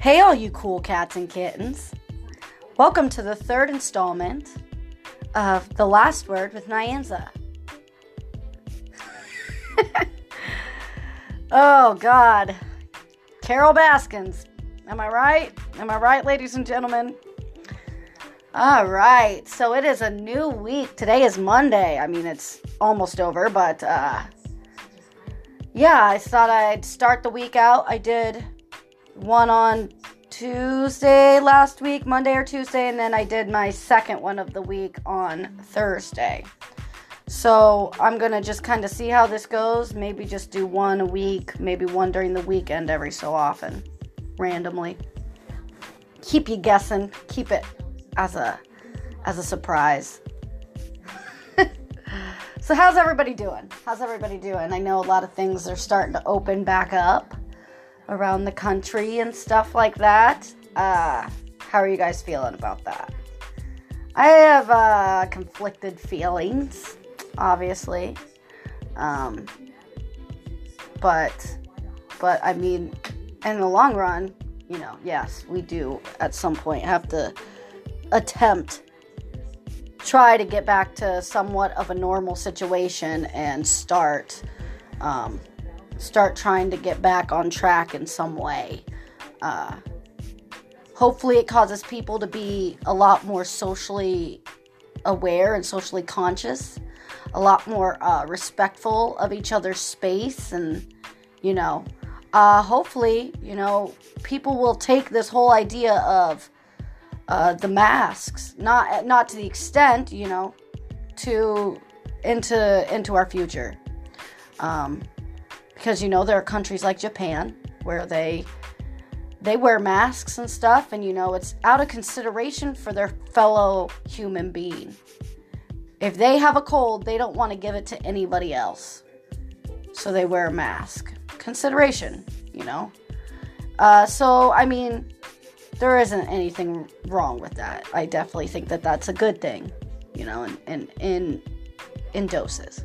Hey, all you cool cats and kittens. Welcome to the third installment of The Last Word with Nyanza. oh, God. Carol Baskins. Am I right? Am I right, ladies and gentlemen? All right. So it is a new week. Today is Monday. I mean, it's almost over, but uh, yeah, I thought I'd start the week out. I did one on Tuesday last week, Monday or Tuesday, and then I did my second one of the week on Thursday. So I'm gonna just kind of see how this goes. Maybe just do one a week, maybe one during the weekend every so often, randomly. Keep you guessing. Keep it as a as a surprise. so how's everybody doing? How's everybody doing? I know a lot of things are starting to open back up around the country and stuff like that. Uh, how are you guys feeling about that? I have uh, conflicted feelings, obviously, um, but but I mean, in the long run, you know, yes, we do at some point have to attempt try to get back to somewhat of a normal situation and start um, start trying to get back on track in some way. Uh, hopefully, it causes people to be a lot more socially aware and socially conscious, a lot more uh, respectful of each other's space, and you know, uh, hopefully, you know, people will take this whole idea of uh, the masks, not not to the extent, you know, to into into our future. Um, because you know there are countries like Japan where they they wear masks and stuff and you know it's out of consideration for their fellow human being. If they have a cold, they don't want to give it to anybody else. So they wear a mask. Consideration, you know. Uh, so I mean, there isn't anything wrong with that. I definitely think that that's a good thing, you know, in in in, in doses.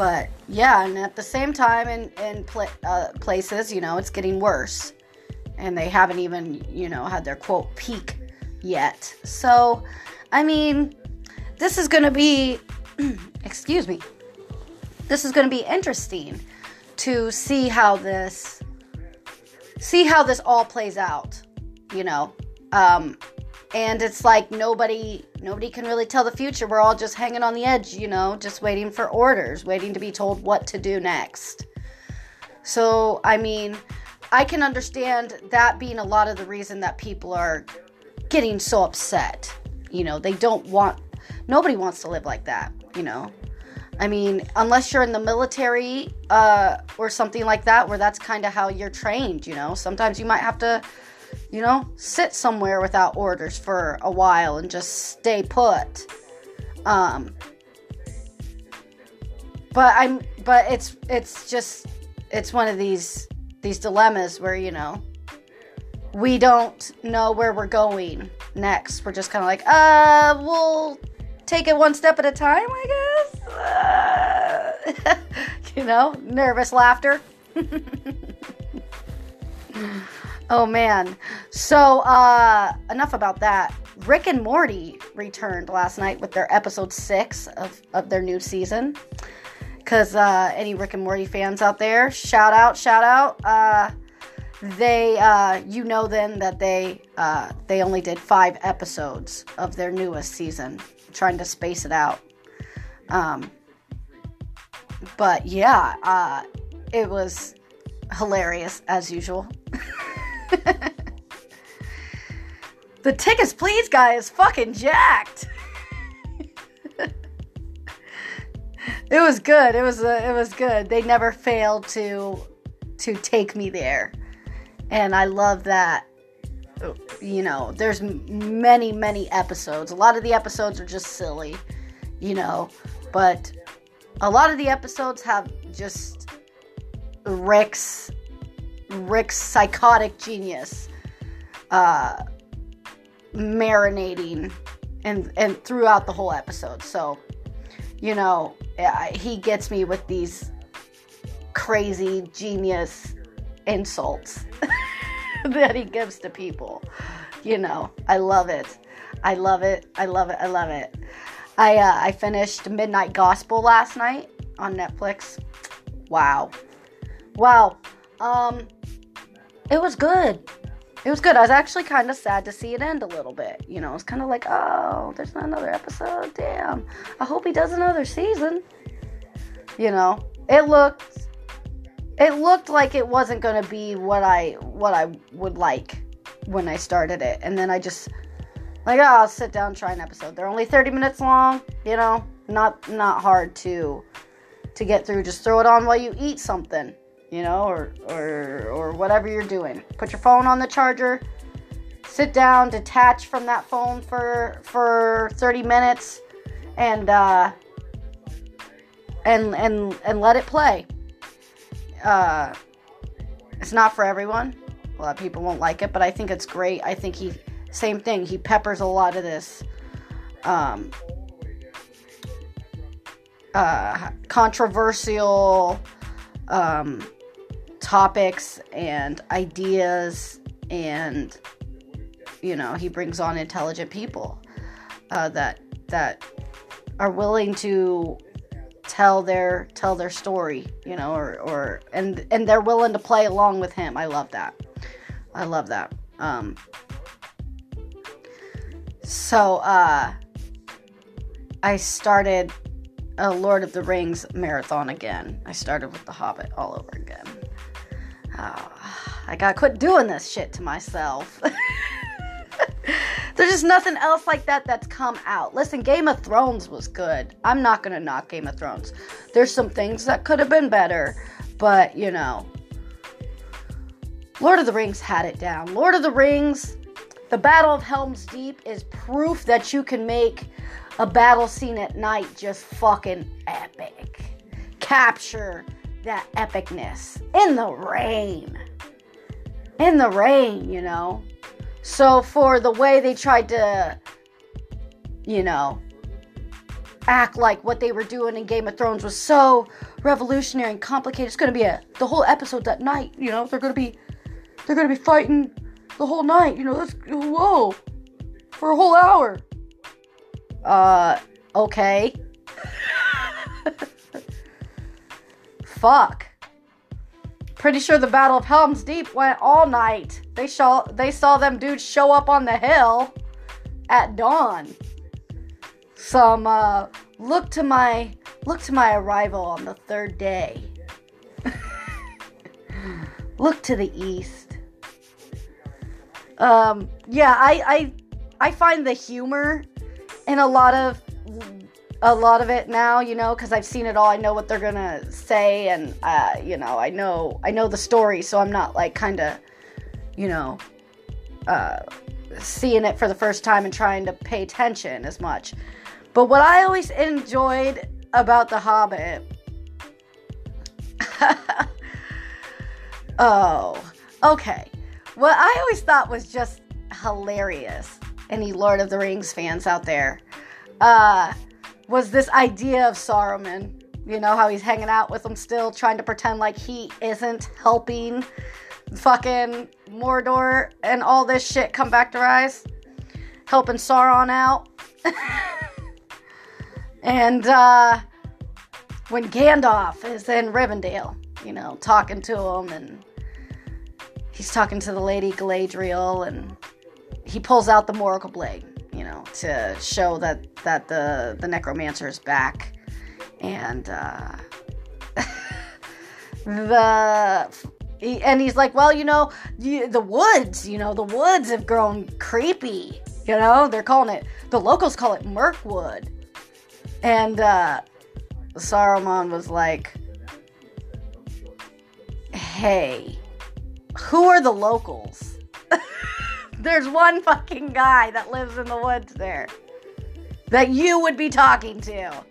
But yeah, and at the same time, in in pl- uh, places, you know, it's getting worse, and they haven't even, you know, had their quote peak yet. So, I mean, this is going to be, excuse me, this is going to be interesting to see how this, see how this all plays out. You know, um, and it's like nobody nobody can really tell the future. We're all just hanging on the edge you know just waiting for orders waiting to be told what to do next. So i mean i can understand that being a lot of the reason that people are getting so upset. You know they don't want nobody wants to live like that you know? I mean unless you're in the military uh, or something like that where that's kind of how you're trained you know? Sometimes you might have to you know, sit somewhere without orders for a while and just stay put. Um, but I'm, but it's, it's just, it's one of these, these dilemmas where, you know, we don't know where we're going next. We're just kind of like, uh, we'll take it one step at a time, I guess. You know, nervous laughter. Oh man. So uh enough about that. Rick and Morty returned last night with their episode 6 of of their new season. Cuz uh any Rick and Morty fans out there, shout out, shout out. Uh they uh you know then that they uh they only did 5 episodes of their newest season, trying to space it out. Um but yeah, uh it was hilarious as usual. the tickets please guy is fucking jacked. it was good. It was uh, it was good. They never failed to to take me there. And I love that you know, there's many many episodes. A lot of the episodes are just silly, you know, but a lot of the episodes have just Rick's Rick's psychotic genius uh, marinating and and throughout the whole episode. So, you know, he gets me with these crazy genius insults. that he gives to people. You know, I love it. I love it. I love it. I love it. I uh, I finished Midnight Gospel last night on Netflix. Wow, wow. Um, it was good. It was good. I was actually kind of sad to see it end a little bit. You know, it's kind of like, oh, there's not another episode. Damn. I hope he does another season. You know, it looked it looked like it wasn't going to be what I what I would like when I started it. And then I just like, oh, I'll sit down try an episode. They're only 30 minutes long, you know, not not hard to to get through. Just throw it on while you eat something, you know, or or or whatever you're doing. Put your phone on the charger. Sit down, detach from that phone for for 30 minutes and uh and and and let it play uh, it's not for everyone. A lot of people won't like it, but I think it's great. I think he, same thing, he peppers a lot of this um, uh, controversial um, topics and ideas, and you know, he brings on intelligent people uh, that that are willing to tell their tell their story, you know, or or and and they're willing to play along with him. I love that. I love that. Um so uh I started a Lord of the Rings marathon again. I started with The Hobbit all over again. Uh, I gotta quit doing this shit to myself. There's just nothing else like that that's come out. Listen, Game of Thrones was good. I'm not gonna knock Game of Thrones. There's some things that could have been better, but you know. Lord of the Rings had it down. Lord of the Rings, the Battle of Helm's Deep is proof that you can make a battle scene at night just fucking epic. Capture that epicness in the rain. In the rain, you know. So for the way they tried to, you know, act like what they were doing in Game of Thrones was so revolutionary and complicated. It's gonna be a the whole episode that night. You know, they're gonna be they're gonna be fighting the whole night. You know, that's whoa for a whole hour. Uh, okay. Fuck. Pretty sure the Battle of Helm's Deep went all night. They saw they saw them dudes show up on the hill at dawn. Some uh, look to my look to my arrival on the third day. look to the east. Um, yeah, I, I I find the humor in a lot of a lot of it now, you know, because I've seen it all. I know what they're gonna say, and uh, you know, I know I know the story, so I'm not like kind of, you know, uh, seeing it for the first time and trying to pay attention as much. But what I always enjoyed about The Hobbit. oh, okay. What I always thought was just hilarious. Any Lord of the Rings fans out there? Uh, was this idea of Saruman. You know how he's hanging out with them still, trying to pretend like he isn't helping fucking Mordor and all this shit come back to rise, helping Sauron out. and uh, when Gandalf is in Rivendell, you know, talking to him, and he's talking to the Lady Galadriel, and he pulls out the Morgul blade you know, to show that that the the necromancer is back, and uh, the he, and he's like, well, you know, you, the woods, you know, the woods have grown creepy. You know, they're calling it the locals call it Mirkwood, and uh, Saruman was like, hey, who are the locals? There's one fucking guy that lives in the woods there that you would be talking to.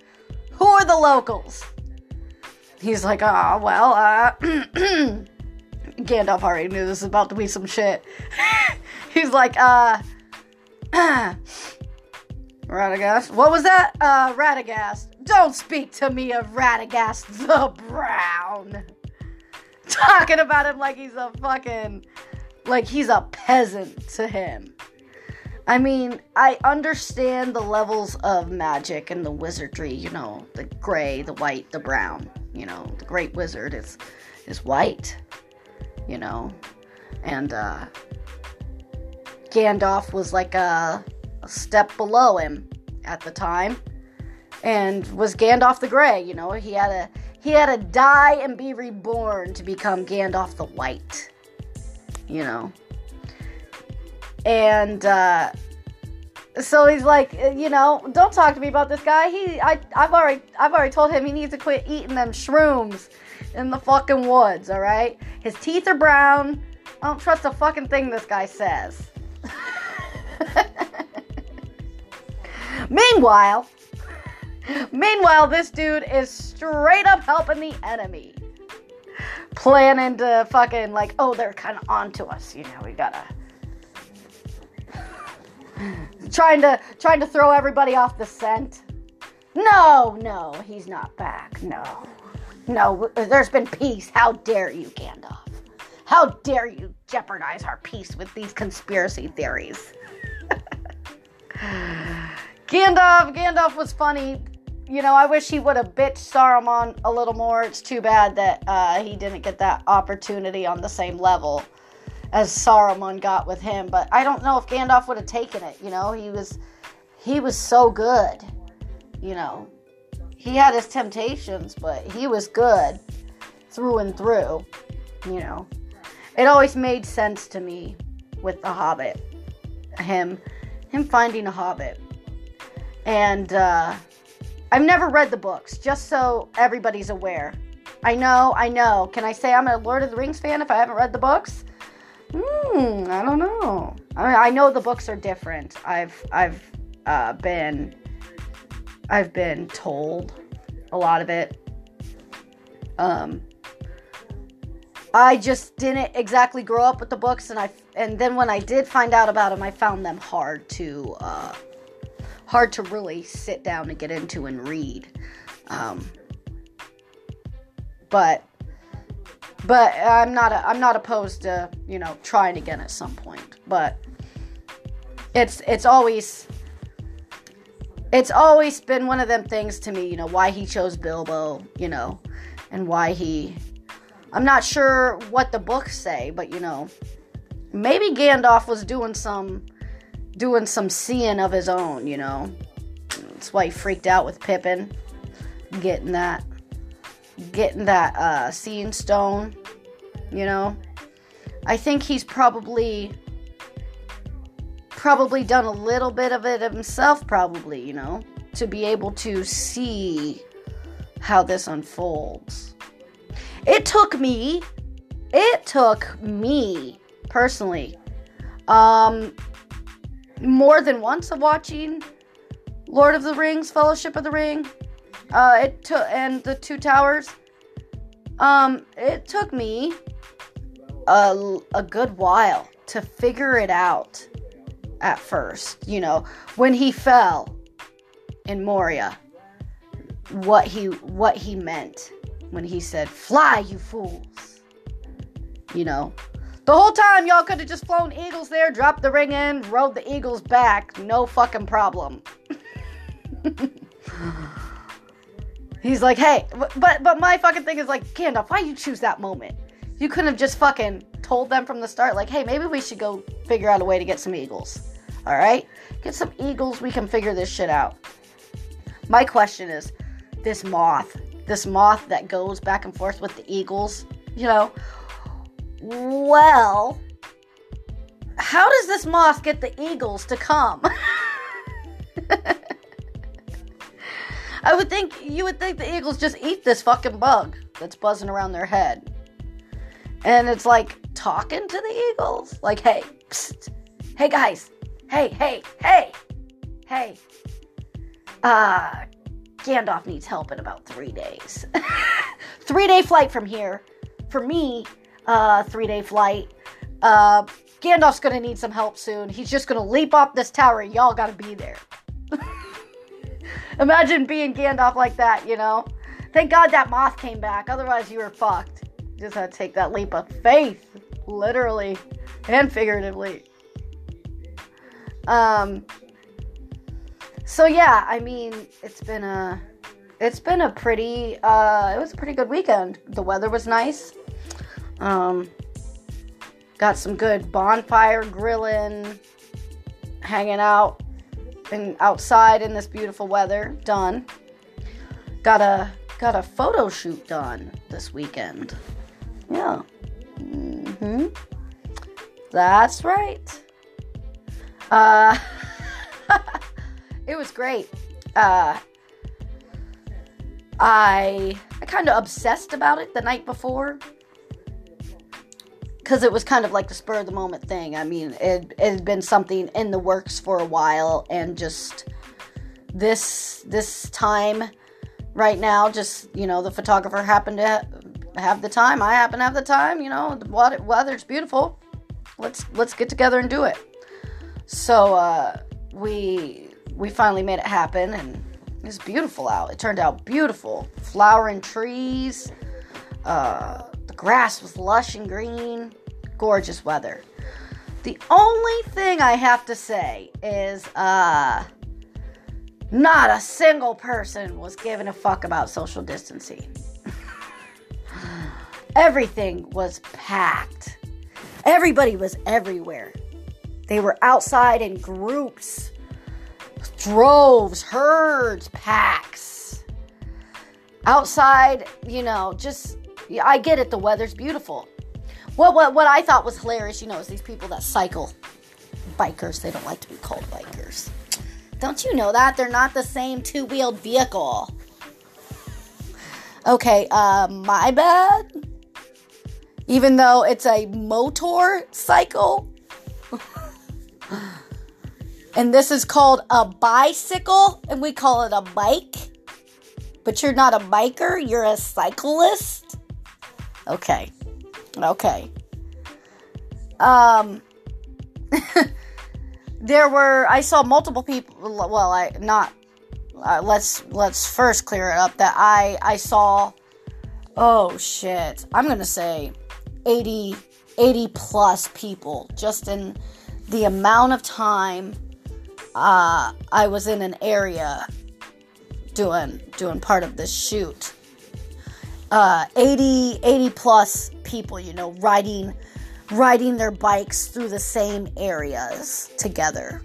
Who are the locals? He's like, oh, well, uh, Gandalf already knew this was about to be some shit. He's like, uh, Radagast. What was that? Uh, Radagast. Don't speak to me of Radagast the Brown. Talking about him like he's a fucking Like he's a peasant to him. I mean, I understand the levels of magic and the wizardry, you know, the gray, the white, the brown. You know, the great wizard is is white, you know. And uh Gandalf was like a, a step below him at the time and was Gandalf the Grey, you know, he had a he had to die and be reborn to become Gandalf the White. You know. And uh so he's like, you know, don't talk to me about this guy. He I I've already I've already told him he needs to quit eating them shrooms in the fucking woods, all right? His teeth are brown. I don't trust a fucking thing this guy says. Meanwhile, Meanwhile, this dude is straight up helping the enemy. Planning to fucking, like, oh, they're kind of onto us. You know, we gotta. trying to trying to throw everybody off the scent. No, no, he's not back. No. No, there's been peace. How dare you, Gandalf? How dare you jeopardize our peace with these conspiracy theories? Gandalf, Gandalf was funny you know, I wish he would have bitched Saruman a little more. It's too bad that uh, he didn't get that opportunity on the same level as Saruman got with him. But I don't know if Gandalf would have taken it. You know, he was he was so good. You know, he had his temptations, but he was good through and through. You know, it always made sense to me with the Hobbit, him him finding a Hobbit, and. uh I've never read the books, just so everybody's aware. I know, I know. Can I say I'm a Lord of the Rings fan if I haven't read the books? Hmm, I don't know. I, mean, I know the books are different. I've I've uh, been I've been told a lot of it. Um, I just didn't exactly grow up with the books, and I and then when I did find out about them, I found them hard to uh, hard to really sit down and get into and read. Um, but but I'm not I'm not opposed to you know trying again at some point. But it's it's always it's always been one of them things to me. You know why he chose Bilbo. You know, and why he. I'm not sure what the books say, but you know, maybe Gandalf was doing some doing some seeing of his own, you know. That's why he freaked out with Pippin getting that getting that uh seeing stone, you know. I think he's probably probably done a little bit of it himself probably, you know, to be able to see how this unfolds. It took me it took me personally um more than once of watching Lord of the Rings, Fellowship of the Ring, uh, it took and the Two Towers. Um, it took me a, a good while to figure it out at first. You know, when he fell in Moria, what he what he meant when he said, "Fly, you fools." You know, the whole time, y'all could have just flown eagles there, dropped the ring in, rode the eagles back. No fucking problem. He's like, hey, but but my fucking thing is like, Gandalf, why you choose that moment? You couldn't have just fucking told them from the start, like, hey, maybe we should go figure out a way to get some eagles. All right, get some eagles. We can figure this shit out. My question is, this moth, this moth that goes back and forth with the eagles, you know, well, how does this moth get the eagles to come? I would think you would think the eagles just eat this fucking bug that's buzzing around their head. And it's like talking to the eagles. Like, hey, psst, hey guys, hey, hey, hey, hey. Uh, Gandalf needs help in about three days. three day flight from here. For me, uh, three day flight. Uh, Gandalf's gonna need some help soon. He's just gonna leap off this tower. Y'all gotta be there. Imagine being Gandalf like that, you know? Thank God that moth came back. Otherwise, you were fucked. just had to take that leap of faith. literally and figuratively. Um so yeah, I mean, it's been a it's been a pretty uh it was a pretty good weekend. The weather was nice. Um got some good bonfire grilling, hanging out and outside in this beautiful weather done. Got a got a photo shoot done this weekend. Yeah. Mhm. That's right. Uh it was great. Uh I I kind of obsessed about it the night before because it was kind of like the spur of the moment thing. I mean, it, it had been something in the works for a while, and just this this time right now, just you know, the photographer happened to have the time. I happen to have the time. You know, the weather's beautiful. Let's let's get together and do it. So uh, we we finally made it happen, and it's beautiful out. It turned out beautiful, flowering trees. Uh, the grass was lush and green gorgeous weather. The only thing I have to say is, uh, not a single person was giving a fuck about social distancing. Everything was packed. Everybody was everywhere. They were outside in groups, droves, herds, packs. Outside, you know, just, I get it, the weather's beautiful. What what what I thought was hilarious, you know, is these people that cycle. Bikers, they don't like to be called bikers. Don't you know that? They're not the same two wheeled vehicle. Okay, uh, my bad. Even though it's a motor cycle. and this is called a bicycle, and we call it a bike. But you're not a biker, you're a cyclist. Okay. Okay. Um there were I saw multiple people well, I not uh, let's let's first clear it up that I I saw oh shit. I'm to say 80 80 plus people just in the amount of time uh, I was in an area doing doing part of this shoot uh, 80, 80 plus people, you know, riding riding their bikes through the same areas together,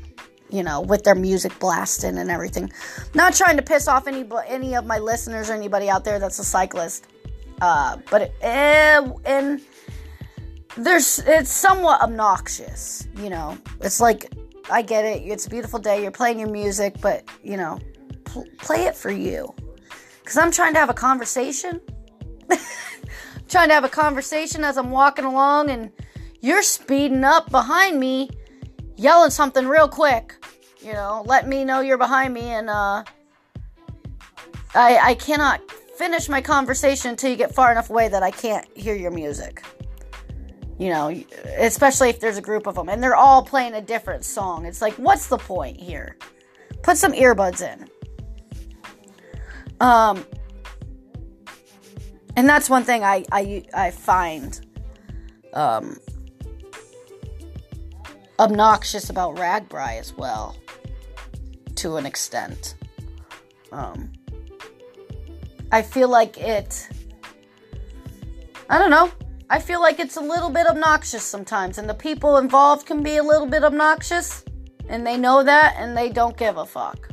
you know, with their music blasting and everything. Not trying to piss off any any of my listeners or anybody out there that's a cyclist, uh, but it, and there's it's somewhat obnoxious, you know. It's like I get it. It's a beautiful day. You're playing your music, but you know, pl- play it for you. Cause I'm trying to have a conversation trying to have a conversation as I'm walking along, and you're speeding up behind me, yelling something real quick. You know, let me know you're behind me, and uh, I I cannot finish my conversation until you get far enough away that I can't hear your music. You know, especially if there's a group of them and they're all playing a different song. It's like, what's the point here? Put some earbuds in. Um, and that's one thing I I I find um, obnoxious about RAGBRAI as well, to an extent. Um, I feel like it. I don't know. I feel like it's a little bit obnoxious sometimes, and the people involved can be a little bit obnoxious, and they know that, and they don't give a fuck.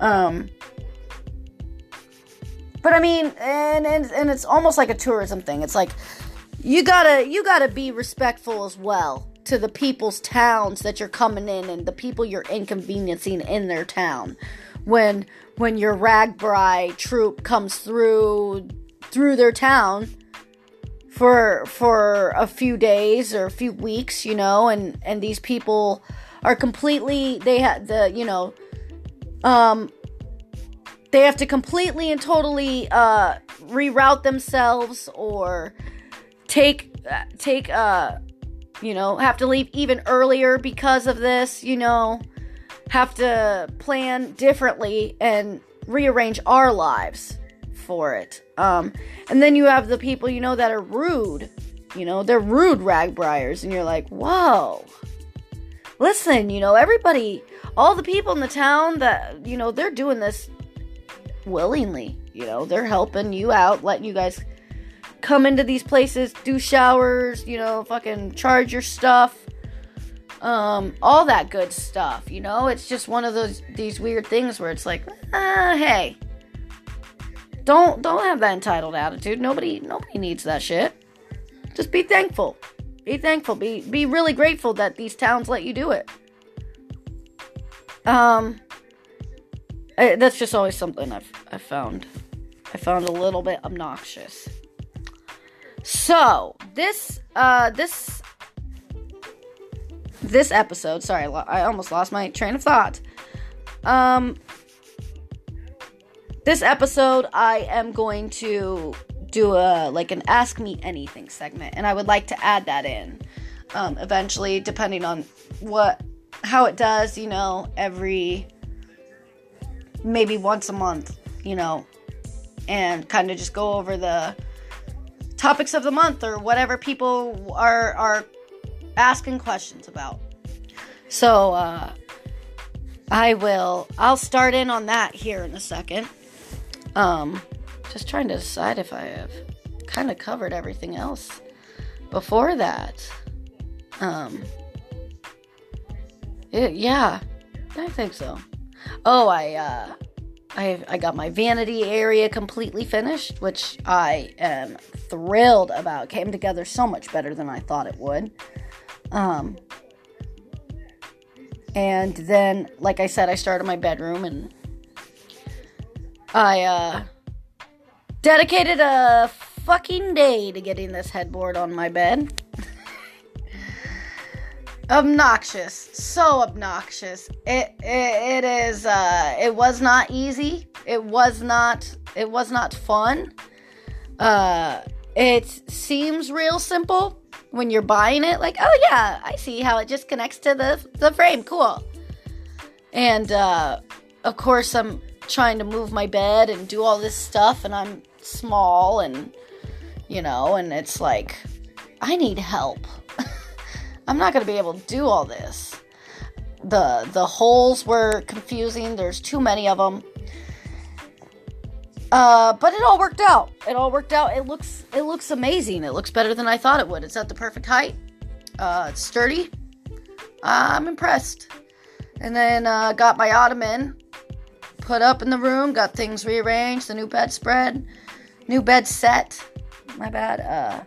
Um, but I mean, and, and and it's almost like a tourism thing. It's like you gotta you gotta be respectful as well to the people's towns that you're coming in and the people you're inconveniencing in their town. When when your RAGBRAI troop comes through through their town for for a few days or a few weeks, you know, and and these people are completely they have the you know um they have to completely and totally uh, reroute themselves or take uh, take uh you know have to leave even earlier because of this you know have to plan differently and rearrange our lives for it um and then you have the people you know that are rude You know, they're rude RAGBRAIers, and you're like, whoa. Listen, you know, everybody, all the people in the town that, you know, they're doing this willingly. You know, they're helping you out, letting you guys come into these places, do showers, you know, fucking charge your stuff. Um, all that good stuff, you know? It's just one of those these weird things where it's like, ah, hey. Don't don't have that entitled attitude. Nobody nobody needs that shit. Just be thankful. Be thankful. Be be really grateful that these towns let you do it. Um I, that's just always something I've I found I found a little bit obnoxious. So this uh this this episode, sorry, I almost lost my train of thought. Um this episode I am going to do a like an ask me anything segment and I would like to add that in um eventually depending on what how it does, you know, every maybe once a month, you know, and kind of just go over the topics of the month or whatever people are are asking questions about. So uh, I will I'll start in on that here in a second. Um, just trying to decide if I have kind of covered everything else before that. Um, it, yeah, I think so. Oh, I uh, I I got my vanity area completely finished, which I am thrilled about. Came together so much better than I thought it would. Um, and then, like I said, I started my bedroom and I uh, dedicated a fucking day to getting this headboard on my bed. obnoxious so obnoxious it, it it is uh it was not easy it was not it was not fun uh it seems real simple when you're buying it like oh yeah i see how it just connects to the the frame cool and uh of course i'm trying to move my bed and do all this stuff and i'm small and you know and it's like i need help I'm not to be able to do all this. The the holes were confusing. There's too many of them. Uh, but it all worked out. It all worked out. It looks it looks amazing. It looks better than I thought it would. It's at the perfect height. Uh, it's sturdy. I'm impressed. And then uh, got my ottoman put up in the room. Got things rearranged. The new bedspread, new bed set. My bad. Uh,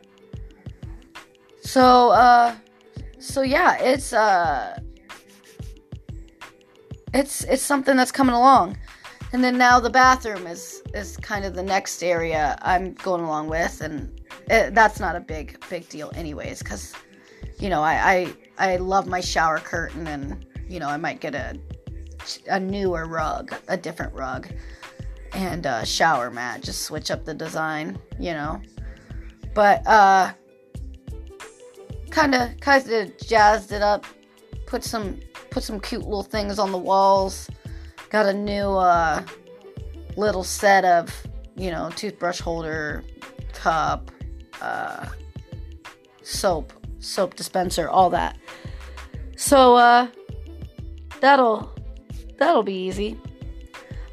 so uh, so yeah, it's uh it's it's something that's coming along. And then now the bathroom is is kind of the next area I'm going along with and it, that's not a big big deal anyways cuz you know, I, I I love my shower curtain and you know, I might get a a newer rug, a different rug and a shower mat, just switch up the design, you know. But uh kind of kind of jazzed it up put some put some cute little things on the walls got a new uh, little set of you know toothbrush holder cup uh, soap soap dispenser all that so uh, that'll that'll be easy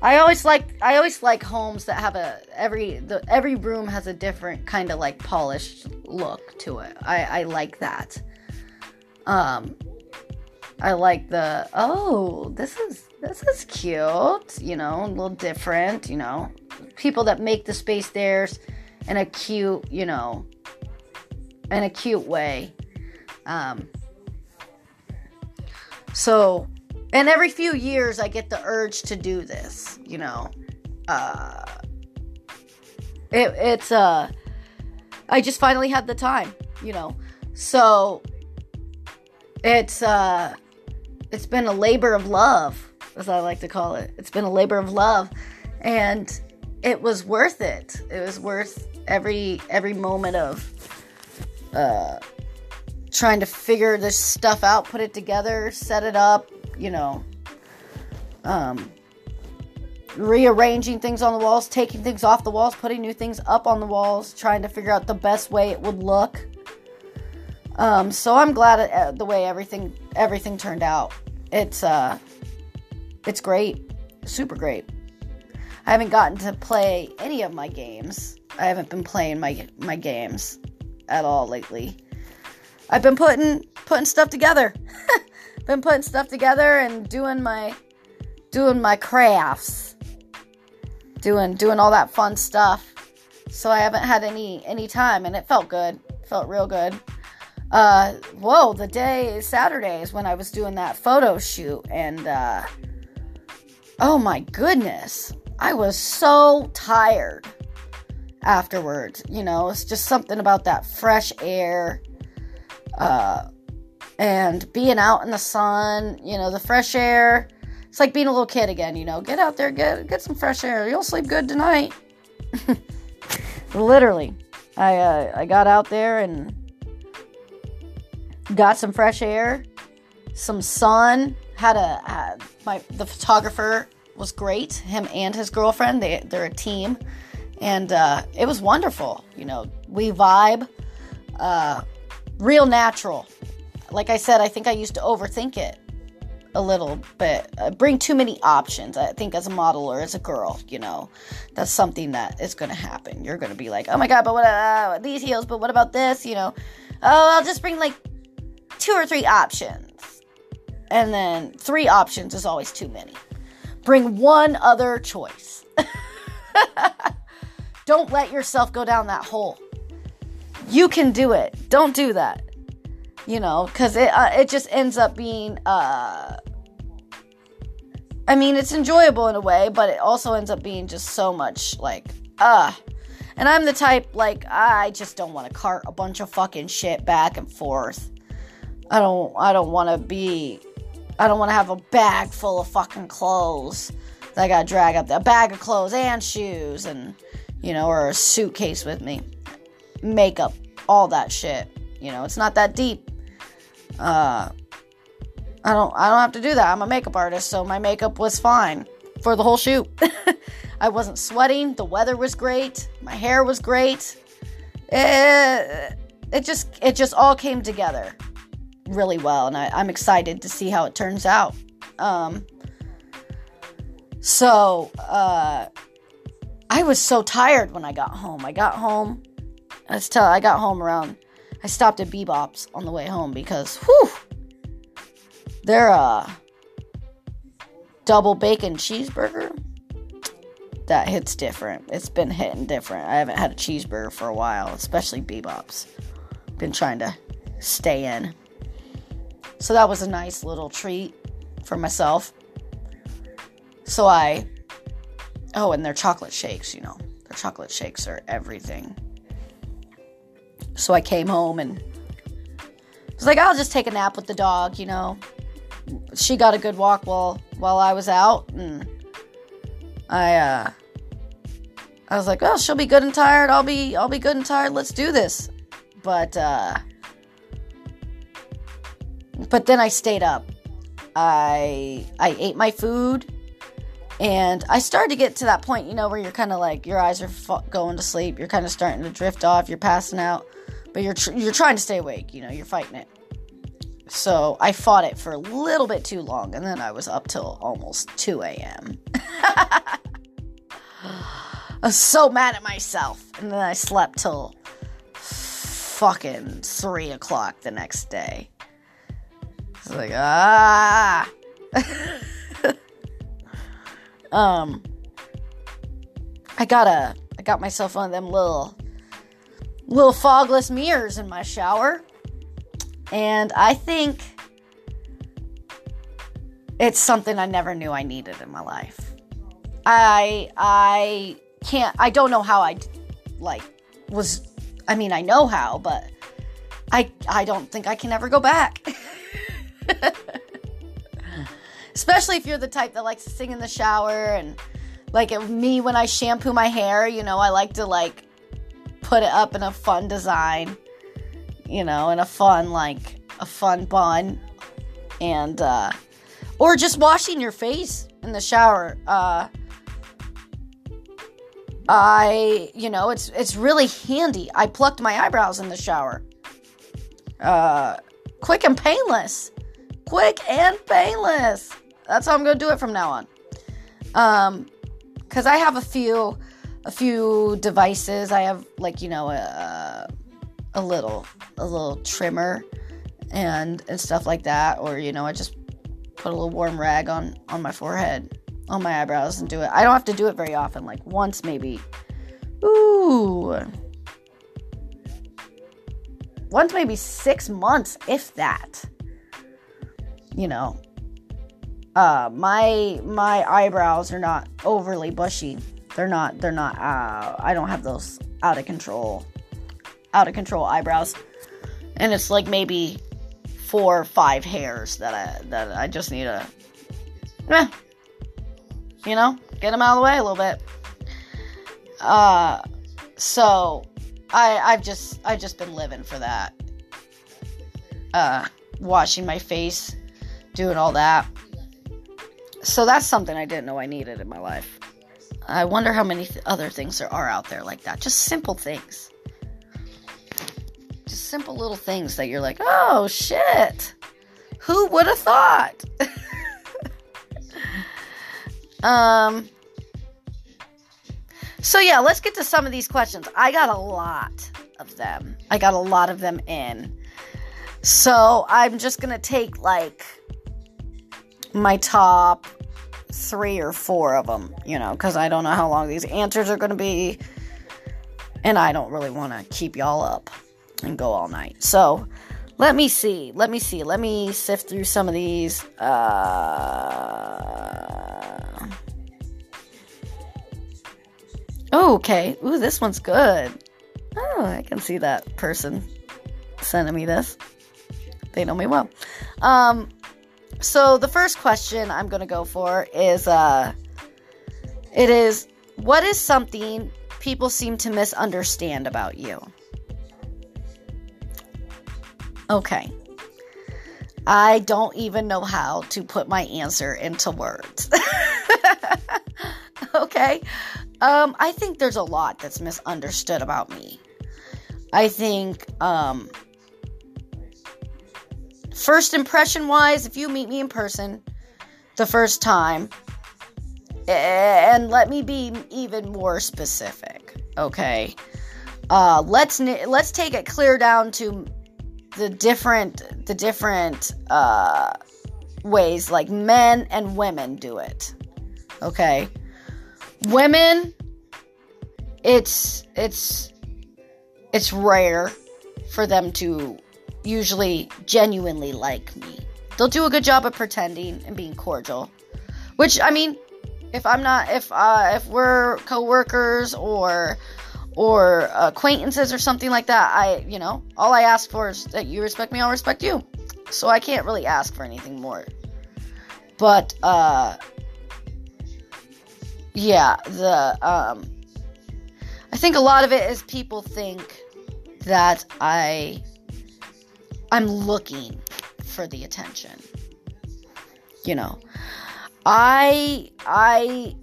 I always like I always like homes that have a every the every room has a different kind of like polished look to it. I I like that. Um I like the oh, this is this is cute, you know, a little different, you know. People that make the space theirs in a cute, you know, in a cute way. Um so and every few years I get the urge to do this, you know. Uh it, it's uh I just finally had the time, you know. So it's uh it's been a labor of love, as I like to call it. It's been a labor of love and it was worth it. It was worth every every moment of uh trying to figure this stuff out, put it together, set it up, you know, um, rearranging things on the walls, taking things off the walls, putting new things up on the walls, trying to figure out the best way it would look. Um, so I'm glad at, uh, the way everything everything turned out. It's uh, it's great, super great. I haven't gotten to play any of my games. I haven't been playing my my games at all lately. I've been putting putting stuff together. been putting stuff together and doing my doing my crafts. Doing doing all that fun stuff. So I haven't had any any time and it felt good. Felt real good uh whoa the day saturday is when i was doing that photo shoot and uh oh my goodness. I was so tired afterwards you know it's just something about that fresh air uh and being out in the sun you know the fresh air. It's like being a little kid again you know get out there get get some fresh air. You'll sleep good tonight. Literally. I uh, i got out there and got some fresh air, some sun. Had a had my the photographer was great. Him and his girlfriend. They they're a team, and uh, it was wonderful. You know, we vibe, uh, real natural. Like I said, I think I used to overthink it a little bit. Uh, bring too many options. I think as a model or as a girl, you know, that's something that is going to happen. You're going to be like, oh my god, but what uh, these heels? But what about this? You know, oh, I'll just bring like two or three options. And then three options is always too many. Bring one other choice. Don't let yourself go down that hole. You can do it. Don't do that. You know, because it uh, it just ends up being. Uh, I mean, it's enjoyable in a way, but it also ends up being just so much like, uh. And I'm the type like I just don't want to cart a bunch of fucking shit back and forth. I don't I don't want to be I don't want to have a bag full of fucking clothes that I got to drag up there. A bag of clothes and shoes and you know or a suitcase with me. Makeup, all that shit. You know, it's not that deep. Uh I don't I don't have to do that. I'm a makeup artist, so my makeup was fine for the whole shoot. I wasn't sweating. The weather was great. My hair was great. It, it just it just all came together really well, and I, am excited to see how it turns out. Um, so uh, I was so tired when I got home. I got home. Let's tell. I got home around. I stopped at Bebop's on the way home because, whew, their uh, double bacon cheeseburger that hits different. It's been hitting different. I haven't had a cheeseburger for a while, especially Bebop's. Been trying to stay in. So that was a nice little treat for myself. So I, oh, and their chocolate shakes, you know, their chocolate shakes are everything. So I came home and was like, I'll just take a nap with the dog, you know. She got a good walk while while I was out, and I uh, I was like, oh, she'll be good and tired. I'll be I'll be good and tired. Let's do this. But uh, but then I stayed up. I I ate my food and I started to get to that point, you know, where you're kind of like your eyes are going to sleep, you're kind of starting to drift off, you're passing out, but you're tr- you're trying to stay awake, you know, you're fighting it. So I fought it for a little bit too long, and then I was up till almost 2 a.m. I was so mad at myself, and then I slept till fucking 3 o'clock the next day. It's like, ah. um, I got a, I got myself one of them little, little fogless mirrors in my shower, and I think it's something I never knew I needed in my life. I, I can't, I don't know how I, like, was, I mean, I know how, but I, I don't think I can ever go back. Especially if you're the type that likes to sing in the shower and like me when I shampoo my hair, you know, I like to like put it up in a fun design, you know, in a fun like a fun bun and uh or just washing your face in the shower. Uh I, you know, it's it's really handy. I plucked my eyebrows in the shower. Uh, quick and painless. Quick and painless. That's how I'm gonna do it from now on. Um, cause I have a few, a few devices. I have like you know a, a little, a little trimmer, and and stuff like that. Or you know I just put a little warm rag on on my forehead, on my eyebrows, and do it. I don't have to do it very often. Like once maybe. Ooh once maybe six months, if that. You know, uh, my my eyebrows are not overly bushy. They're not. They're not. Uh, I don't have those out of control, out of control eyebrows, and it's like maybe four or five hairs that I that I just need to, eh, you know, get them out of the way a little bit. Uh, so I I've just I've just been living for that. Uh washing my face, doing all that. So that's something I didn't know I needed in my life. I wonder how many th- other things there are out there like that. Just simple things. Just simple little things that you're like, "Oh shit. Who would have thought?" um so, yeah, let's get to some of these questions. I got a lot of them. I got a lot of them in. So, I'm just going to take like my top three or four of them, you know, because I don't know how long these answers are going to be. And I don't really want to keep y'all up and go all night. So, let me see. Let me see. Let me sift through some of these. Uh Oh, okay. Ooh, this one's good. Oh, I can see that person sending me this. They know me well. Um, so the first question I'm gonna go for is uh, it is what is something people seem to misunderstand about you? Okay. I don't even know how to put my answer into words. okay. Um, I think there's a lot that's misunderstood about me. I think, um, first impression wise, if you meet me in person the first time, and let me be even more specific, okay? Uh, let's let's take it clear down to the different the different uh, ways like men and women do it. Okay, women it's it's it's rare for them to usually genuinely like me. They'll do a good job of pretending and being cordial. Which I mean, if I'm not if uh if we're coworkers or or acquaintances or something like that, I, you know, all I ask for is that you respect me, I'll respect you. So I can't really ask for anything more. But uh yeah, the um I think a lot of it is people think that I I'm looking for the attention. You know. I I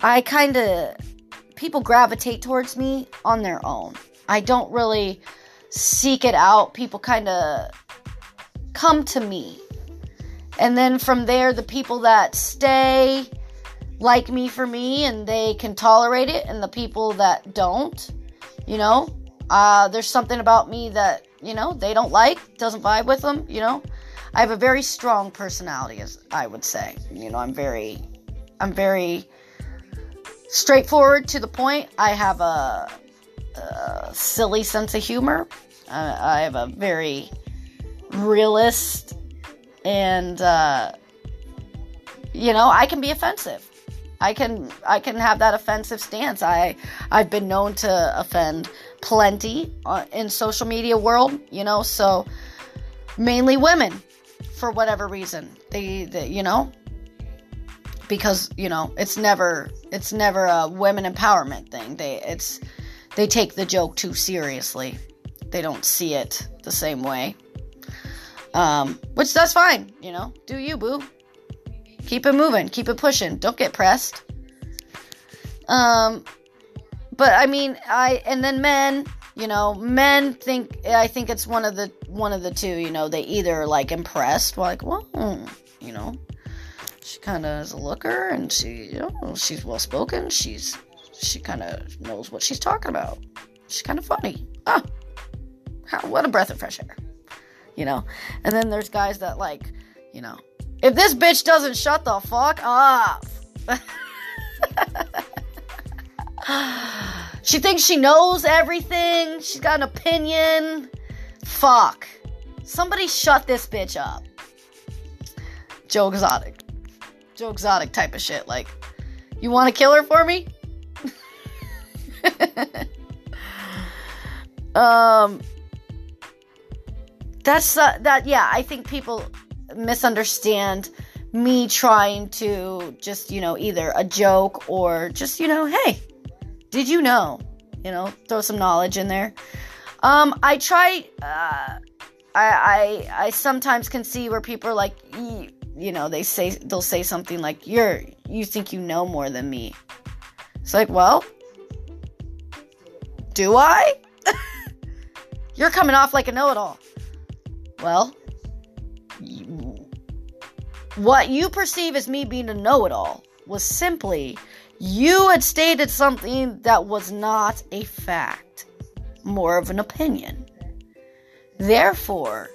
I kind of people gravitate towards me on their own. I don't really seek it out. People kind of come to me. And then from there the people that stay like me for me and they can tolerate it and the people that don't you know uh, there's something about me that you know they don't like doesn't vibe with them you know? I have a very strong personality as i would say. You know i'm very i'm very straightforward to the point. I have a, a silly sense of humor. Uh, i have a very realist and uh, you know i can be offensive. I can I can have that offensive stance. I I've been known to offend plenty uh, in social media world, you know, so mainly women for whatever reason. They, they you know, because, you know, it's never it's never a women empowerment thing. They it's they take the joke too seriously. They don't see it the same way. Um, which that's fine, you know. Do you, boo? Keep it moving, keep it pushing. Don't get pressed. Um, but I mean, I and then men, You know, men think I think it's one of the one of the two. You know, they either like impressed, like, well, you know, she kind of is a looker, and she, you know, she's well spoken. She's she kind of knows what she's talking about. She's kind of funny. Ah, how, what a breath of fresh air. You know, and then there's guys that like, you know, if this bitch doesn't shut the fuck up. she thinks she knows everything. She's got an opinion. Fuck. Somebody shut this bitch up. Joe Exotic. Joe Exotic type of shit. Like, you want to kill her for me? um, that's uh, that. Yeah, I think people misunderstand me trying to just, you know, either a joke or just, you know, hey, did you know? You know, throw some knowledge in there. Um, I try. Uh, I, I I sometimes can see where people are like, you, know, they say they'll say something like, "You're you think you know more than me." It's like, well, do I? You're coming off like a know-it-all. Well, you, what you perceive as me being a know-it-all was simply you had stated something that was not a fact, more of an opinion. Therefore,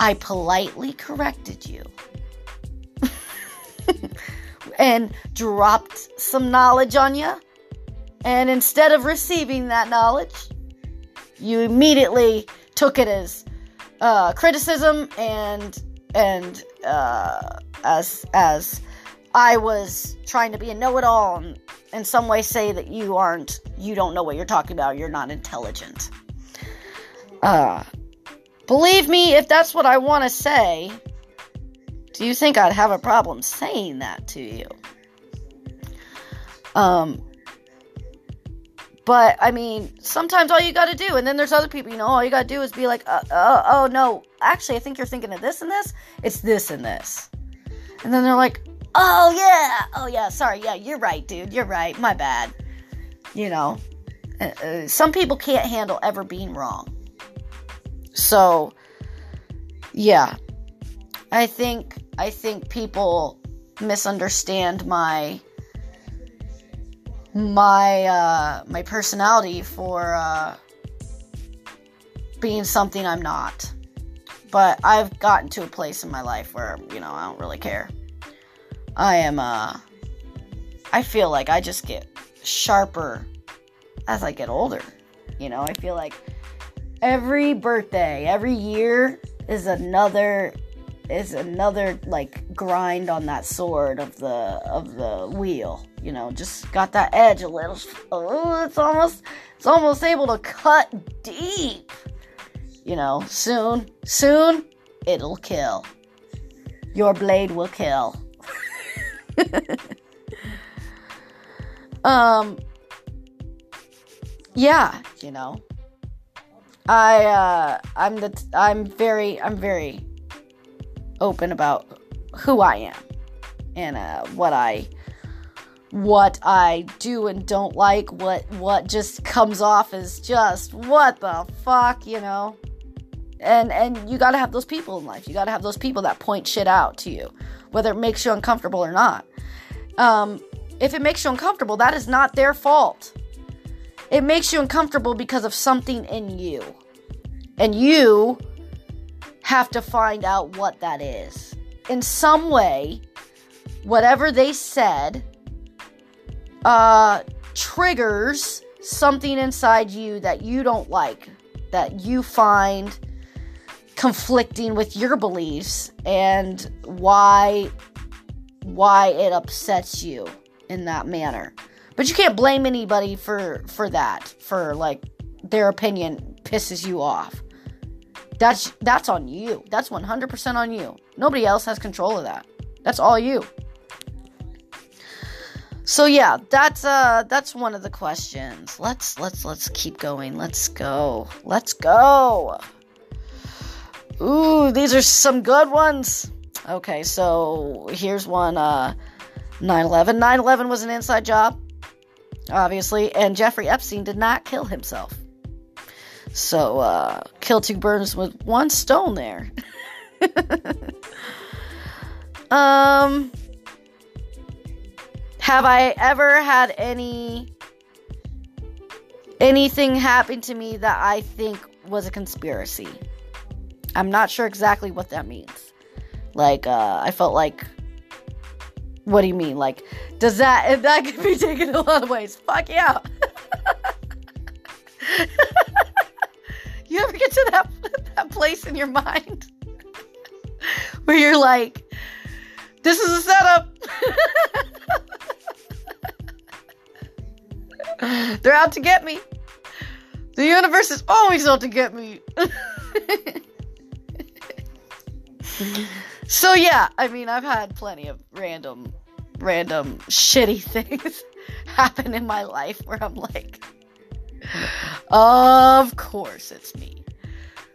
I politely corrected you and dropped some knowledge on you. And instead of receiving that knowledge, you immediately took it as uh, criticism and and uh, as as I was trying to be a know it all and in some way say that you aren't, you don't know what you're talking about, you're not intelligent. Uh, believe me, if that's what I want to say, do you think I'd have a problem saying that to you? Um, but I mean, sometimes all you got to do, and then there's other people, you know, all you got to do is be like, uh, uh, oh no, actually, I think you're thinking of this and this. It's this and this. And then they're like, Oh yeah, oh yeah. Sorry, yeah, you're right, dude. You're right. My bad. You know, uh, uh, some people can't handle ever being wrong. So, yeah, I think I think people misunderstand my my uh, my personality for uh, being something I'm not. But I've gotten to a place in my life where you know I don't really care. I am, uh, I feel like I just get sharper as I get older. You know, I feel like every birthday, every year is another is another like grind on that sword of the of the wheel. You know just got that edge a little oh it's almost it's almost able to cut deep. You know soon soon it'll kill. Your blade will kill um yeah, you know. I uh I'm the I'm very I'm very open about who I am and uh what I what I do and don't like, what what just comes off as just what the fuck, you know. And and you got to have those people in life. You got to have those people that point shit out to you whether it makes you uncomfortable or not. Um, if it makes you uncomfortable, that is not their fault. It makes you uncomfortable because of something in you. And you have to find out what that is. In some way, whatever they said uh, triggers something inside you that you don't like, that you find conflicting with your beliefs and why why it upsets you in that manner. But you can't blame anybody for for that, for like their opinion pisses you off. That's that's on you. That's 100% on you. Nobody else has control of that. That's all you. So yeah, that's uh that's one of the questions. Let's let's let's keep going. Let's go. Let's go. Ooh, these are some good ones. Okay, so here's one uh 9/11. 9/11 was an inside job. obviously, and Jeffrey Epstein did not kill himself. So, uh, kill two birds with one stone there. um, have I ever had any anything happen to me that I think was a conspiracy? I'm not sure exactly what that means. Like, uh, I felt like what do you mean? Like, does that if that could be taken a lot of ways? Fuck yeah. you ever get to that that place in your mind where you're like, this is a setup. They're out to get me. The universe is always out to get me. so yeah, I mean, I've had plenty of random, random shitty things happen in my life where I'm like, of course it's me.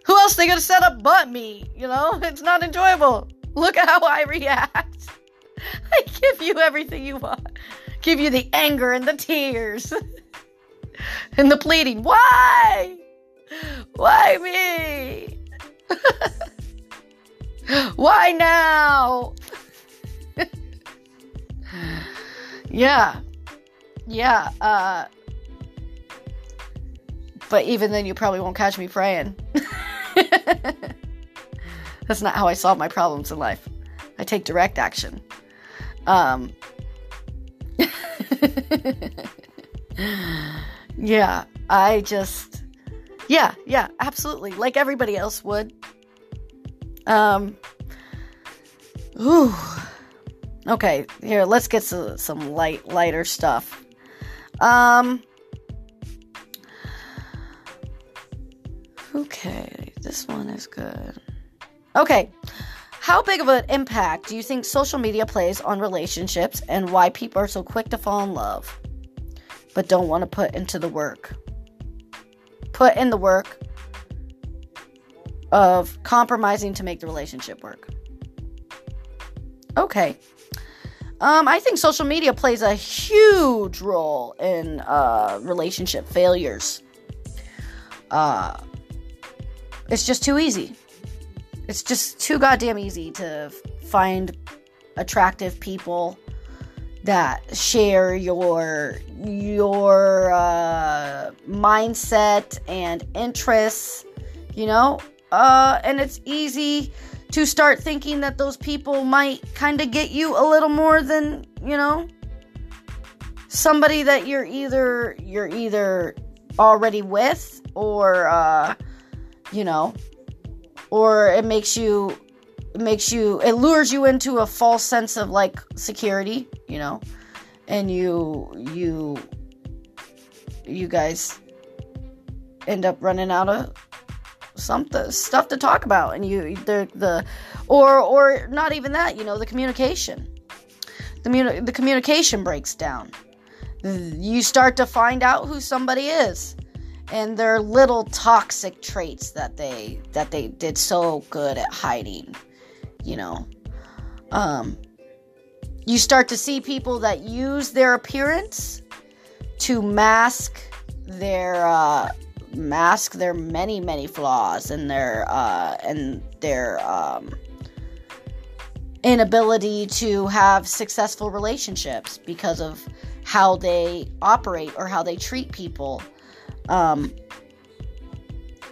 Who else they gonna set up but me? You know, it's not enjoyable. Look at how I react. I give you everything you want. Give you the anger and the tears and the pleading. Why? Why me? Why now? yeah. Yeah, uh but even then you probably won't catch me praying. That's not how I solve my problems in life. I take direct action. Um Yeah, I just Yeah, yeah, absolutely. Like everybody else would. Um. Ooh. Okay, here, let's get to some light, lighter stuff. Um. Okay, this one is good. Okay, how big of an impact do you think social media plays on relationships and why people are so quick to fall in love but don't want to put into the work? Put in the work of compromising to make the relationship work. Okay. Um, I think social media plays a huge role in uh, relationship failures. Uh, it's just too easy. It's just too goddamn easy to find attractive people that share your your uh, mindset and interests. You know, uh, and it's easy to start thinking that those people might kind of get you a little more than you know somebody that you're either you're either already with or uh, you know or it makes you it makes you it lures you into a false sense of like security you know and you you you guys end up running out of something stuff to talk about and you the the or or not even that you know the communication. The, the communication breaks down. You start to find out who somebody is and their little toxic traits that they that they did so good at hiding you know? Um you start to see people that use their appearance to mask their uh mask their many many flaws and their uh and their um inability to have successful relationships because of how they operate or how they treat people um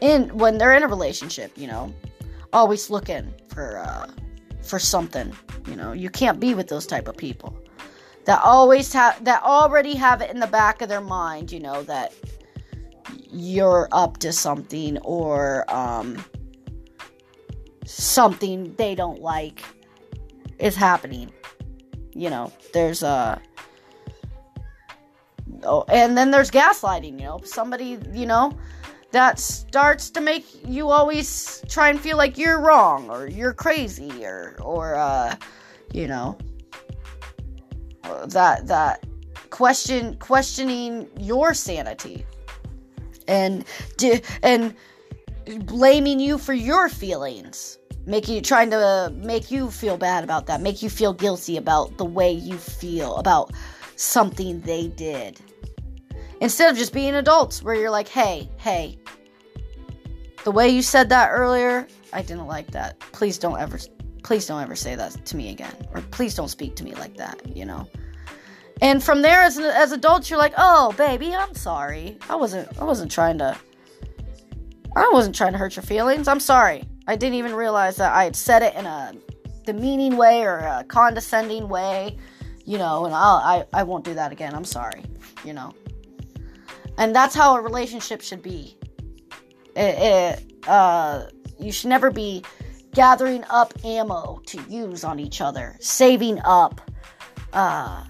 in when they're in a relationship you know always looking for uh for something you know. You can't be with those type of people. That always have that already have it in the back of their mind you know that you're up to something or um, something they don't like is happening. You know, there's a. Oh, and then there's gaslighting, you know, somebody, you know, that starts to make you always try and feel like you're wrong or you're crazy or, or, uh, you know, that, that question, questioning your sanity and and blaming you for your feelings making you trying to make you feel bad about that make you feel guilty about the way you feel about something they did Instead of just being adults where you're like, hey, hey, the way you said that earlier, I didn't like that. Please don't ever please don't ever say that to me again. Or please don't speak to me like that, you know? And from there as as adults you're like, "Oh, baby, I'm sorry. I wasn't I wasn't trying to I wasn't trying to hurt your feelings. I'm sorry. I didn't even realize that I had said it in a demeaning way or a condescending way, you know, and I'll, I, I won't do that again. I'm sorry, you know. And that's how a relationship should be. It, it, uh, you should never be gathering up ammo to use on each other, saving up uh,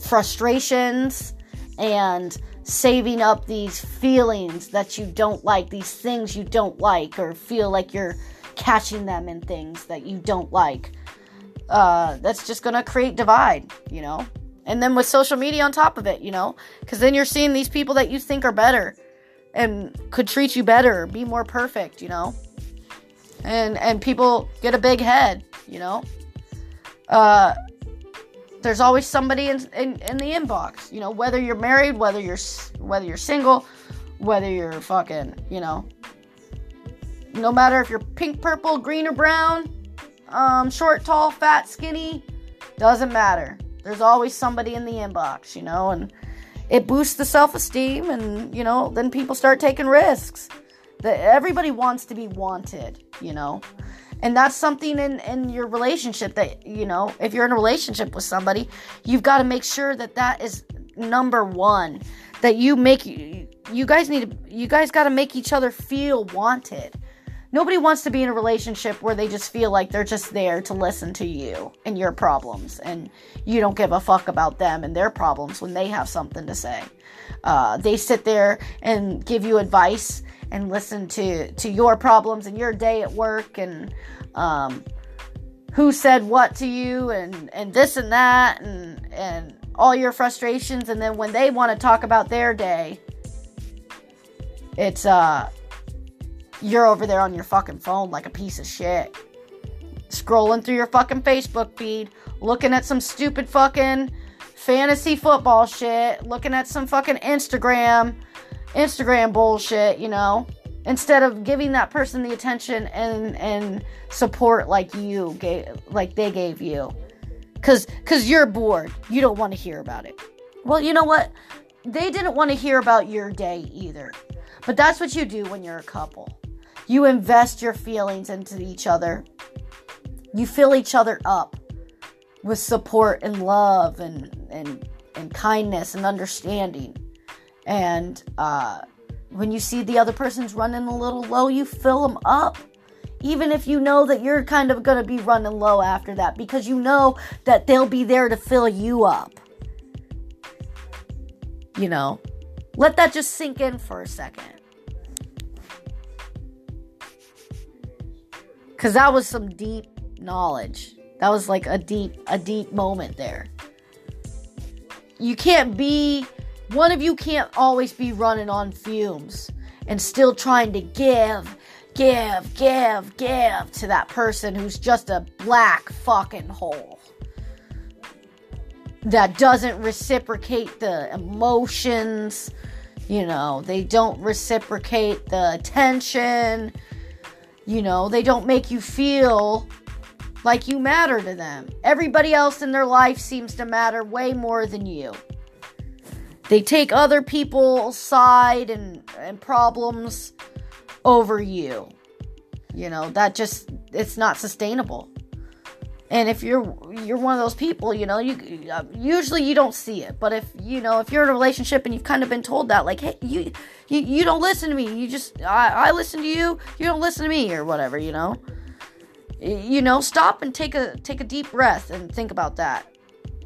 frustrations and saving up these feelings that you don't like, these things you don't like, or feel like you're catching them in things that you don't like. Uh, that's just gonna create divide, you know? And then with social media on top of it, you know? Because then you're seeing these people that you think are better and could treat you better, be more perfect, you know? And and people get a big head, you know? Uh, there's always somebody in, in, in the inbox, you know, whether you're married, whether you're whether you're single, whether you're fucking, you know, no matter if you're pink, purple, green, or brown, um, short, tall, fat, skinny, doesn't matter. There's always somebody in the inbox, you know, and it boosts the self esteem, and you know, then people start taking risks. That everybody wants to be wanted, you know, and that's something in in your relationship that you know, if you're in a relationship with somebody, you've got to make sure that that is number one. That you make you guys need to, you guys got to make each other feel wanted Nobody wants to be in a relationship where they just feel like they're just there to listen to you and your problems, and you don't give a fuck about them and their problems when they have something to say. Uh, they sit there and give you advice and listen to to your problems and your day at work and um, who said what to you and and this and that and and all your frustrations. And then when they want to talk about their day, it's uh you're over there on your fucking phone like a piece of shit. Scrolling through your fucking Facebook feed, looking at some stupid fucking fantasy football shit, looking at some fucking Instagram, Instagram bullshit, you know, instead of giving that person the attention and and support like you gave, like they gave you. Cuz cuz you're bored. You don't want to hear about it. Well, you know what? They didn't want to hear about your day either. But that's what you do when you're a couple. You invest your feelings into each other. You fill each other up with support and love and and and kindness and understanding. And uh, when you see the other person's running a little low, you fill them up. Even if you know that you're kind of going to be running low after that, because you know that they'll be there to fill you up. You know, let that just sink in for a second. Cause that was some deep knowledge. That was like a deep, a deep moment there. You can't be, one of you can't always be running on fumes and still trying to give, give, give, give to that person who's just a black fucking hole. That doesn't reciprocate the emotions, you know, they don't reciprocate the attention you know, they don't make you feel like you matter to them. Everybody else in their life seems to matter way more than you. They take other people's side and, and problems over you. You know, that just it's not sustainable. And if you're you're one of those people, you know, you usually you don't see it. But if you know, if you're in a relationship and you've kind of been told that, like, hey, you you, you don't listen to me. You just I, I listen to you. You don't listen to me or whatever. You know, you know, stop and take a take a deep breath and think about that.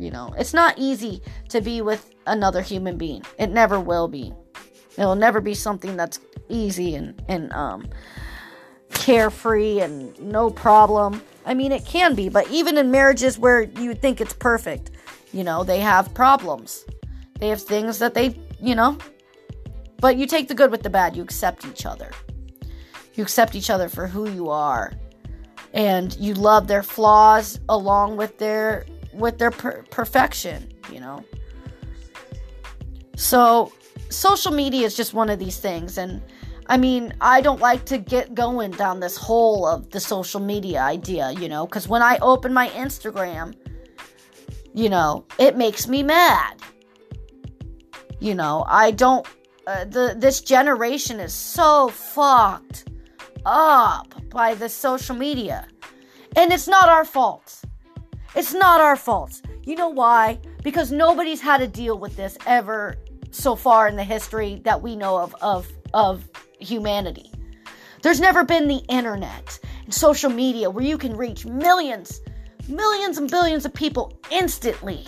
You know, it's not easy to be with another human being. It never will be. It'll never be something that's easy and and um carefree and no problem. I mean, it can be, but even in marriages where you think it's perfect, you know, they have problems. They have things that they, you know, but you take the good with the bad. You accept each other. You accept each other for who you are. And you love their flaws along with their with their per- perfection, you know. So, social media is just one of these things. And I mean, I don't like to get going down this hole of the social media idea, you know, because when I open my Instagram, you know, it makes me mad. You know, I don't. Uh, the this generation is so fucked up by the social media, and it's not our fault. It's not our fault. You know why? Because nobody's had to deal with this ever so far in the history that we know of of of humanity. There's never been the internet and social media where you can reach millions, millions and billions of people instantly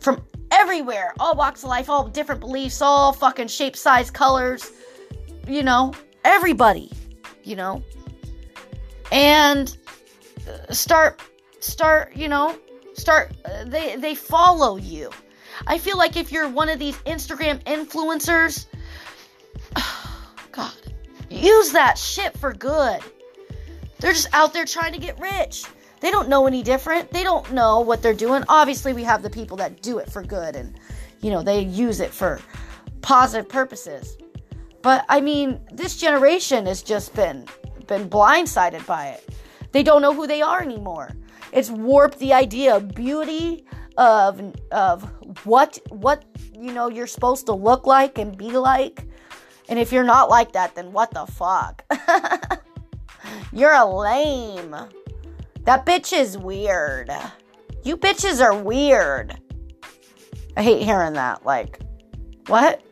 from everywhere, all walks of life, all different beliefs, all fucking shape, size, colors, you know, everybody, you know, and uh, start, start, you know, start, uh, they, they follow you. I feel like if you're one of these Instagram influencers, God, use that shit for good. They're just out there trying to get rich. They don't know any different. They don't know what they're doing. Obviously, we have the people that do it for good and, you know, they use it for positive purposes. But I mean, this generation has just been been blindsided by it. They don't know who they are anymore. It's warped the idea of beauty, of of what what you know you're supposed to look like and be like. And if you're not like that, then what the fuck? you're a lame. That bitch is weird. You bitches are weird. I hate hearing that. Like, what?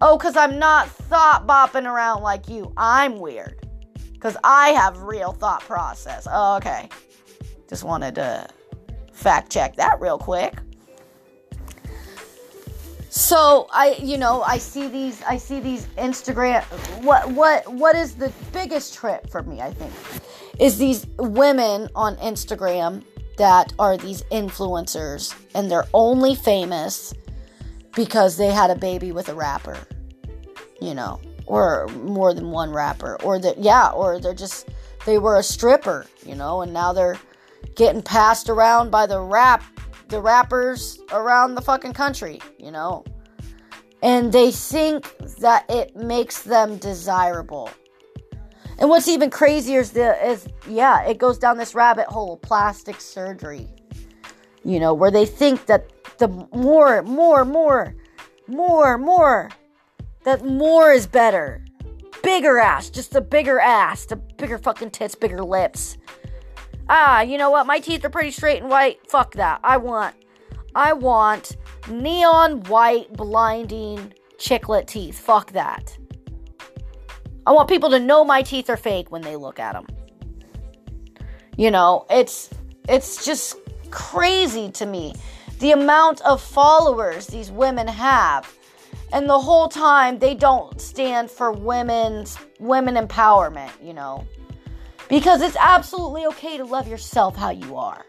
Oh, because I'm not thought bopping around like you. I'm weird. Because I have real thought process. Oh, okay. Just wanted to fact check that real quick. So I, you know, I see these, I see these Instagram. What, what, what is the biggest trip for me? I think is these women on Instagram that are these influencers, and they're only famous because they had a baby with a rapper, you know, or more than one rapper, or that, yeah, or they're just they were a stripper, you know, and now they're getting passed around by the rap the rappers around the fucking country, you know. And they think that it makes them desirable. And what's even crazier is the is yeah, it goes down this rabbit hole of plastic surgery. You know, where they think that the more, more, more, more, more, that more is better. Bigger ass, just a bigger ass, the bigger fucking tits, bigger lips ah, you know what? My teeth are pretty straight and white. Fuck that. I want, I want neon white, blinding chiclet teeth. Fuck that. I want people to know my teeth are fake when they look at them. You know, it's it's just crazy to me the amount of followers these women have. And the whole time they don't stand for women's women empowerment, you know. Because it's absolutely okay to love yourself how you are.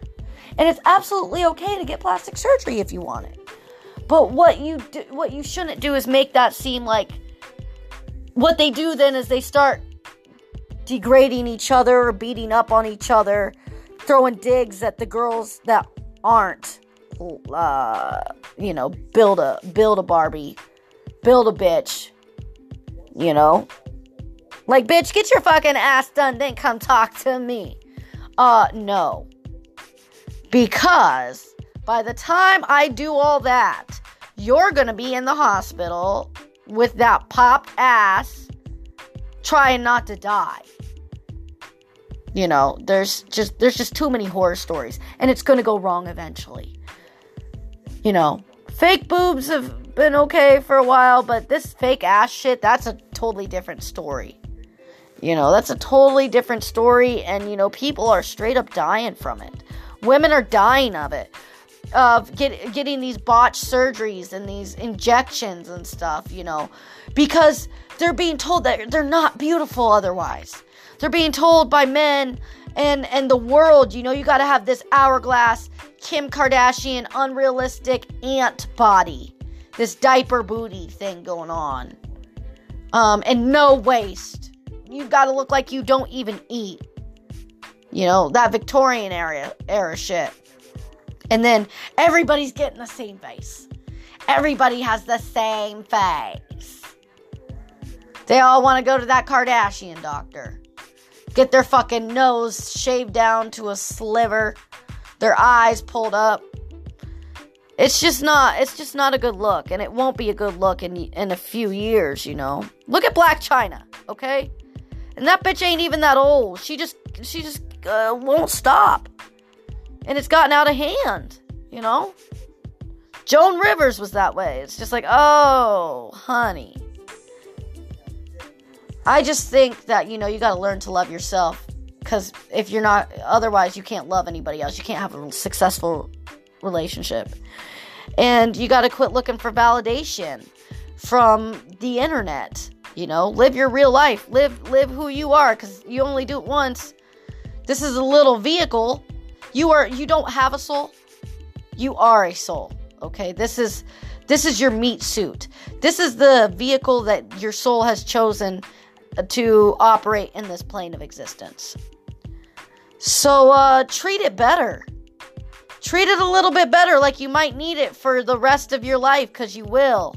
And it's absolutely okay to get plastic surgery if you want it. But what you do, what you shouldn't do is make that seem like what they do then is they start degrading each other or beating up on each other, throwing digs at the girls that aren't uh, you know, build a build a Barbie, build a bitch, you know, like, bitch, get your fucking ass done, then come talk to me. Uh, no. Because by the time I do all that, you're gonna be in the hospital with that popped ass trying not to die. You know, there's just there's just too many horror stories and it's going to go wrong eventually. You know, fake boobs have been okay for a while, but this fake ass shit, that's a totally different story. You know, that's a totally different story, and you know, people are straight up dying from it. Women are dying of it, of get, getting these botched surgeries and these injections and stuff, you know, because they're being told that they're not beautiful otherwise. They're being told by men and and the world, you know, you got to have this hourglass Kim Kardashian unrealistic ant body. This diaper booty thing going on. Um and no waist you got to look like you don't even eat. You know, that Victorian era era shit. And then everybody's getting the same face. Everybody has the same face. They all want to go to that Kardashian doctor. Get their fucking nose shaved down to a sliver, their eyes pulled up. It's just not it's just not a good look and it won't be a good look in in a few years, you know. Look at Blac Chyna, okay? And that bitch ain't even that old. She just she just uh, won't stop. And it's gotten out of hand, you know? Joan Rivers was that way. It's just like, "Oh, honey, I just think that, you know, you got to learn to love yourself. Because if you're not, otherwise, you can't love anybody else. You can't have a successful relationship. And you got to quit looking for validation from the internet. You know, live your real life. Live live who you are cuz you only do it once. This is a little vehicle. You are you don't have a soul. You are a soul. Okay? This is this is your meat suit. This is the vehicle that your soul has chosen to operate in this plane of existence. So uh, treat it better. Treat it a little bit better, like you might need it for the rest of your life, because you will.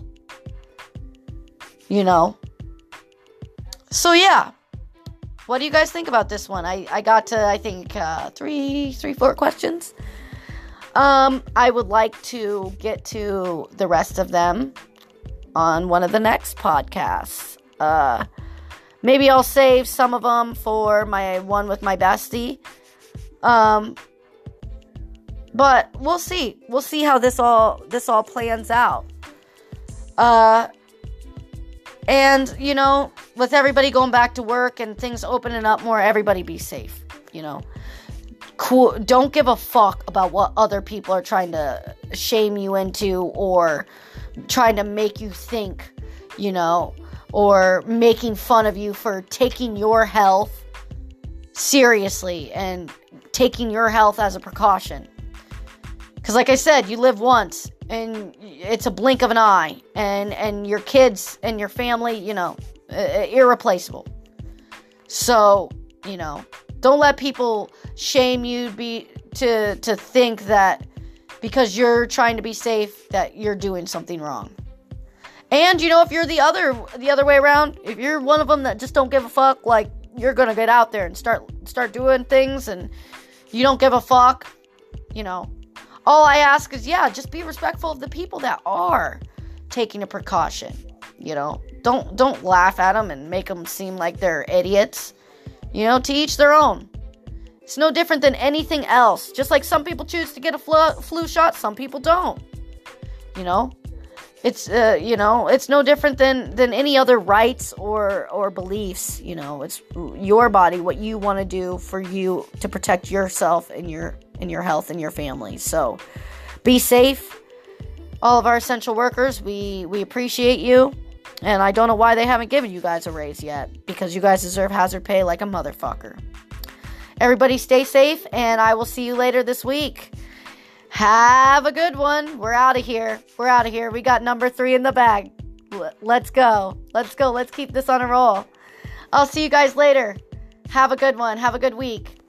You know. So yeah. What do you guys think about this one? I, I got to I think uh, three three four questions. Um, I would like to get to the rest of them on one of the next podcasts. Uh, Maybe I'll save some of them for my one with my bestie. Um, but we'll see. We'll see how this all this all plans out. Uh, and you know, with everybody going back to work and things opening up more, everybody be safe. You know, cool. Don't give a fuck about what other people are trying to shame you into or trying to make you think. You know, or making fun of you for taking your health seriously and taking your health as a precaution. Because, like I said, you live once and it's a blink of an eye, and, and your kids and your family, you know, uh, irreplaceable. So, you know, don't let people shame you be to to think that because you're trying to be safe that you're doing something wrong. And you know, if you're the other the other way around, if you're one of them that just don't give a fuck, like you're gonna get out there and start start doing things, and you don't give a fuck, you know. All I ask is, yeah, just be respectful of the people that are taking a precaution. You know, don't don't laugh at them and make them seem like they're idiots. You know, to each their own. It's no different than anything else. Just like some people choose to get a flu, flu shot, some people don't. You know, it's uh, you know it's no different than than any other rights or or beliefs you know. It's your body what you want to do for you to protect yourself and your and your health and your family. So be safe. All of our essential workers we we appreciate you. And i don't know why they haven't given you guys a raise yet because you guys deserve hazard pay like a motherfucker. Everybody stay safe and i will see you later this week have a good one. We're out of here. We're out of here. We got number three in the bag. Let's go. Let's go. Let's keep this on a roll. I'll see you guys later. Have a good one. Have a good week.